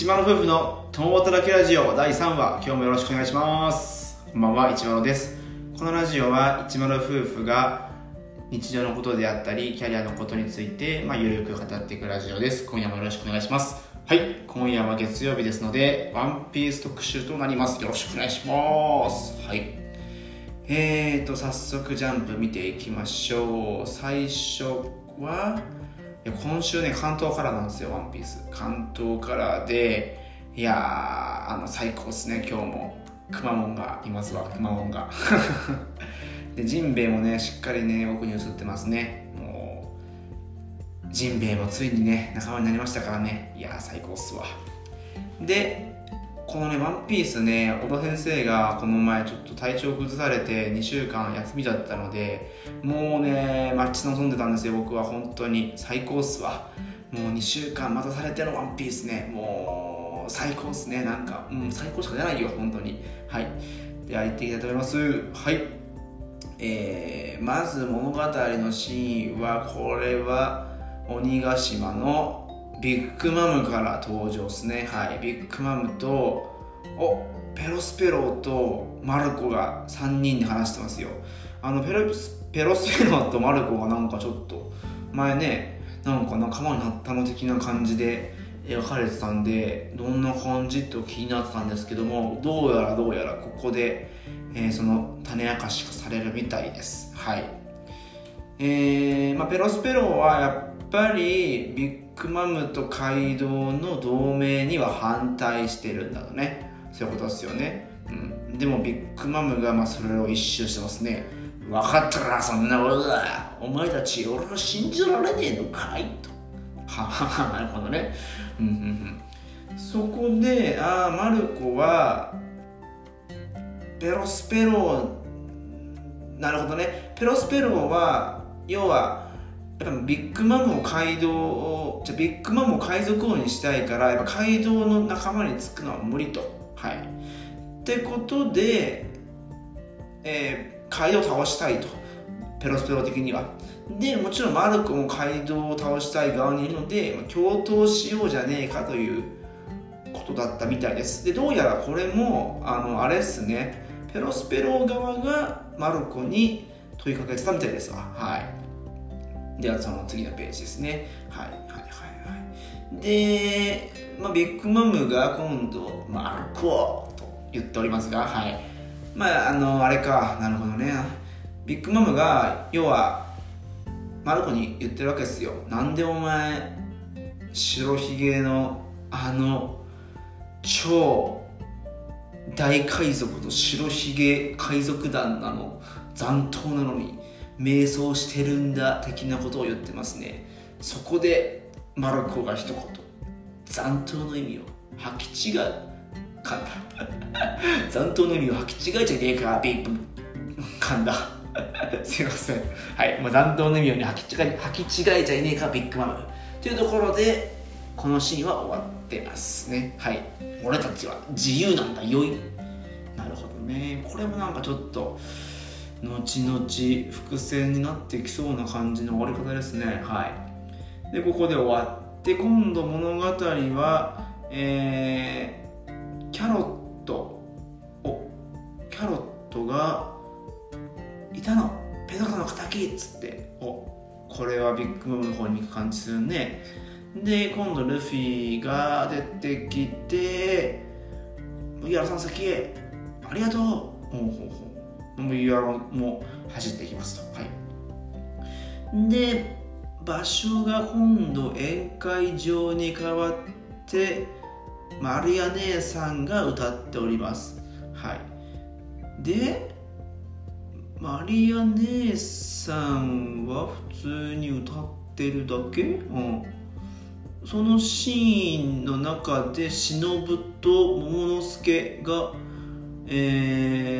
一丸夫婦の共働きラジオ第3話今日もよろしくお願いします。こんばんは一丸です。このラジオは一丸夫婦が日常のことであったりキャリアのことについてまあゆるく語っていくラジオです。今夜もよろしくお願いします。はい今夜は月曜日ですのでワンピース特集となります。よろしくお願いします。はい。えーと早速ジャンプ見ていきましょう。最初は今週ね関東からなんですよ「ワンピース。関東からでいやあの最高っすね今日も。くまモンがいますわくまモンが。でジンベエもねしっかりね奥に映ってますね。もうジンベエもついにね仲間になりましたからね。いや最高っすわ。でこのね、ワンピースね、小田先生がこの前ちょっと体調崩されて2週間休みだったので、もうね、待ち望んでたんですよ、僕は本当に。最高っすわ。もう2週間待たされてのワンピースね、もう最高っすね、なんか、うん、最高しか出ないよ、本当に。はい。では、行っていきたいと思います。はい。えー、まず物語のシーンは、これは鬼ヶ島のビッグマムから登場ですね。はい。ビッグマムとおペロスペロとマルコが3人で話してますよ。あのペロペロスペロとマルコがなんかちょっと前ねなんか仲間になったの的な感じで描かれてたんでどんな感じと気になってたんですけどもどうやらどうやらここで、えー、その種明かしがされるみたいです。はい。えー、まあ、ペロスペロはやっぱりビックマムと街道の同盟には反対してるんだろうね。そういうことですよね、うん、でもビッグマムがまあそれを一周してますね。分かったらそんなことだ。お前たち俺は信じられねえのかい？と。はははなるほどね。うんうんうん。そこでああマルコはペロスペロなるほどね。ペロスペロは要はやっぱビッグマムを街道をじゃビッグマムを海賊王にしたいからやっぱ街道の仲間につくのは無理と。はい。ってことで、えー、街道を倒したいと。ペロスペロ的には。でもちろんマルコも街道を倒したい側にいるので共闘しようじゃねえかということだったみたいです。でどうやらこれもあのあれっすね。ペロスペロ側がマルコに問いかけてたみたいですわ。はい。ではその次のページですね。はいはいはいはい。で、まあ、ビッグマムが今度、まあ、歩こうと言っておりますがはい。まああのあれか。なるほどね。ビッグマムが要はマルコに言ってるわけですよ。なんでお前白ひげのあの超大海賊と白ひげ海賊団なの？残党なのに。瞑想してるんだ的なことを言ってますね。そこでマルコが一言。残党の意味を履き違う噛んだ残党の意味を履き違えじゃねえからビープ噛んだ。すいません。はい。もう残党の意味をね履き違え履き違えじゃねえかビッグマム。というところでこのシーンは終わってますね。はい。俺たちは自由なんだよい。なるほどね。これもなんかちょっと後々伏線になってきそうな感じの終わり方ですね。はい。でここで終わって今度物語はえー、キャロット。おキャロットがいたの。ペドロの敵。っつって。おこれはビッグマムの方に行く感じするね。で今度ルフィが出てきて麦わらさん先へ。ありがとう。ほうほうほう。UR も走っていきますと。はい、で、場所が今度宴会場に変わって、丸屋姉さんが歌っております。はい、で、マリア姉さんは普通に歌ってるだけ、うん、そのシーンの中で忍と桃之助が、えー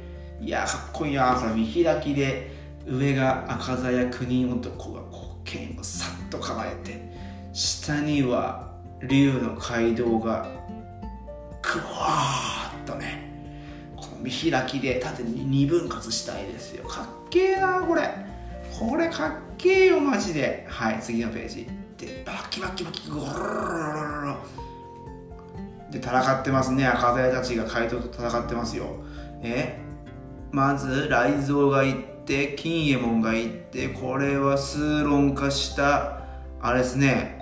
いやかっこいいな。これ見開きで上が赤鞘九人男がこう剣をさっと構えて下には竜の街道がくわーっとねこの見開きで縦に二分割したいですよ。かっけえなこれ。これかっけえよマジで。はい次のページ。でバキバキバキゴロロロロロで戦ってますね。赤鞘たちが怪盗と戦ってますよ。えまず雷蔵が行って金右衛門が行ってこれは数論化したあれですね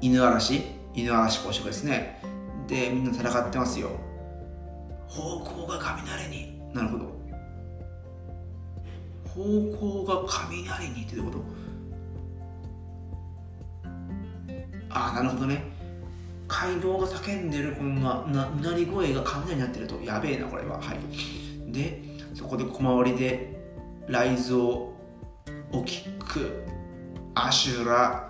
犬嵐？犬嵐公職ですね。でみんな戦ってますよ。方向が雷に。なるほど。方向が雷にってどういうこと？ああなるほどね。街道が叫んでるこんななうなり声が雷になってるとやべえなこれは。はい。でそこで小回りで雷蔵おきくアシュラ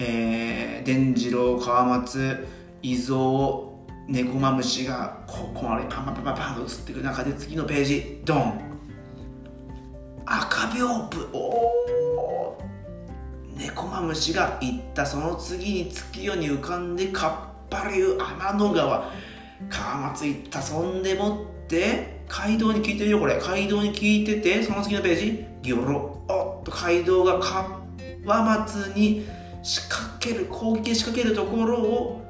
えー、伝次郎川松伊蔵猫マムシがここまでパンパンパンパンと映っていく中で次のページドン。赤屏風。おお猫マムシが行った。その次に月夜に浮かんでかっぱ流天の川。川松行った。そんでもって街道に聞いてるよこれ。街道に聞いててその次のページギョロ。おっと街道が川松に仕掛ける攻撃仕掛けるところを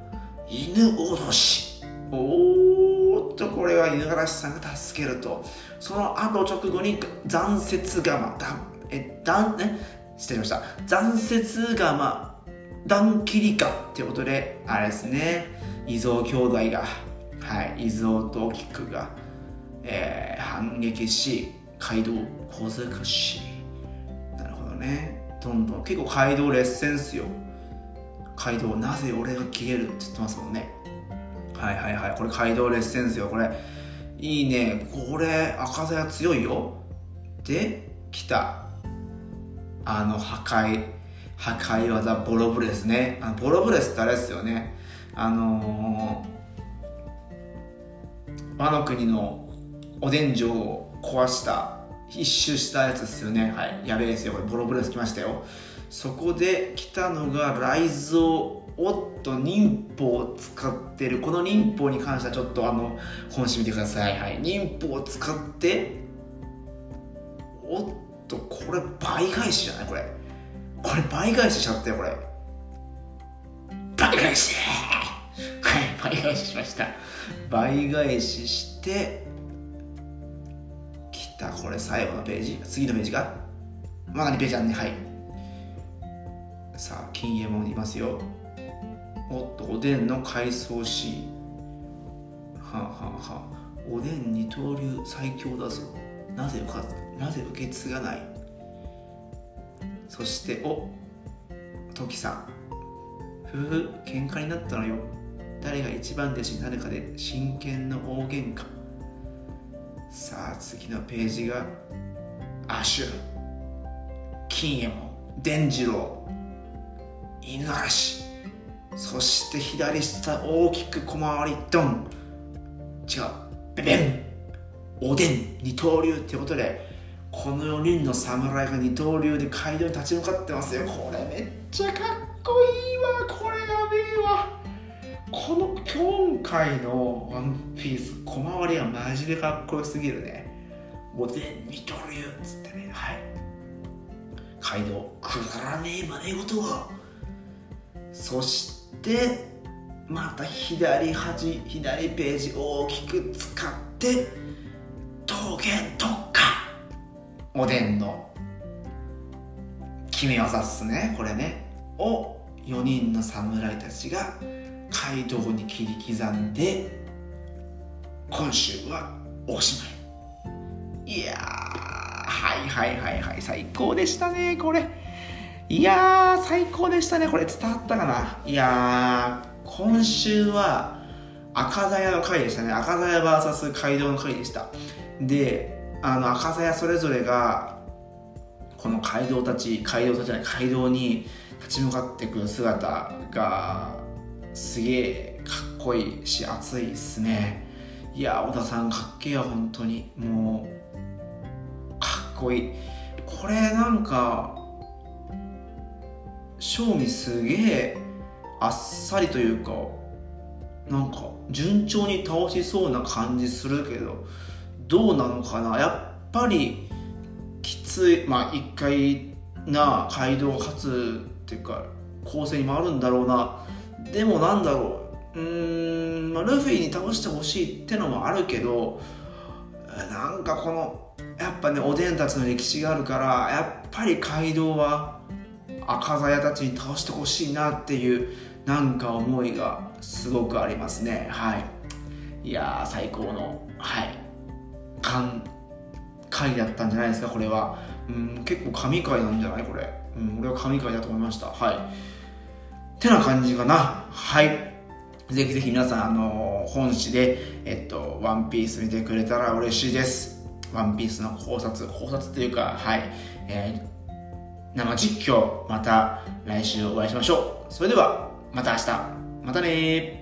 犬脅し。おーっとこれは犬嵐さんが助けると。その後直後に残雪釜。だえだんね？失礼しました。残雪釜。断切りかっていうことであれですね。伊蔵兄弟が。はい。伊蔵と菊が、えー、反撃し街道小尽くし。なるほどね。どんどん。結構街道劣勢っすよ。街道なぜ俺が消えるって言ってますもんね。はいはいはい。これ街道劣勢っすよ。これいいね。これ赤鞘強いよ。で来た。あの破壊。破壊技。ボロブレスね。あのボロブレスってあれですよね。あのー、和の国のおでん城を壊した一周したやつですよね。はい。やべえですよこれボロボロつきましたよ。そこで来たのが雷蔵おっと忍法を使ってる。この忍法に関してはちょっとあの本誌見てください。はい忍法を使っておっとこれ倍返しじゃない？これ。これ倍返ししちゃったよこれ。倍返しはい倍返ししました。倍返ししてた。これ最後のページ。次のページがまだ2ページあんね。はい。さあ金右衛門いますよ。おっとおでんの回想シーンはあ、はあはあ、おでん二刀流最強だぞ。なぜかなぜ受け継がない？そしておトキさん。夫婦喧嘩になったのよ。誰が一番弟子になるかで真剣の大喧嘩。さあ次のページがアシュ金右衛門伝次郎犬嵐そして左下大きく小回りドン違うベベンおでん二刀流ってことでこの4人の侍が二刀流で街道に立ち向かってますよ。これめっちゃかっこいいわ。これやべえわ。この今回のワンピース小回りはマジでかっこよすぎるね。もう全二刀流っつってね。はい。街道くだらねえ真似事が。そしてまた左端左ページ大きく使って桃源特化。おでんの決め技っすねこれね。を4人の侍たちが街道に切り刻んで今週はおしまい。いやはいはいはいはい最高でしたねこれ。いや最高でしたねこれ。伝わったかな。いや今週は赤鞘の回でしたね。赤鞘 VS 街道の回でした。であの赤鞘それぞれがこの街道たち街道たちじゃない街道に立ち向かっていく姿がすげえかっこいいし熱いっすね。いや小田さんかっけえよ本当に。もうかっこいい。これなんか正味すげえあっさりというかなんか順調に倒しそうな感じするけどどうなのかな。やっぱりきついまあ一回な街道勝つっていうか構成にもあるんだろうな。でもなんだろう。うーん、まあ、ルフィに倒してほしいってのもあるけどなんかこのやっぱねおでんたちの歴史があるからやっぱり街道は赤鞘たちに倒してほしいなっていうなんか思いがすごくありますね。はい。いや最高のはい。感回だったんじゃないですかこれは。うん結構神回なんじゃないこれ。うん俺は神回だと思いました。はい。ってな感じかなはいぜひぜひ皆さん、あの本誌で、えっと、ワンピース見てくれたら嬉しいです。ワンピースの考察、考察というか、はい、えー、生実況、また来週お会いしましょう。それでは、また明日。またね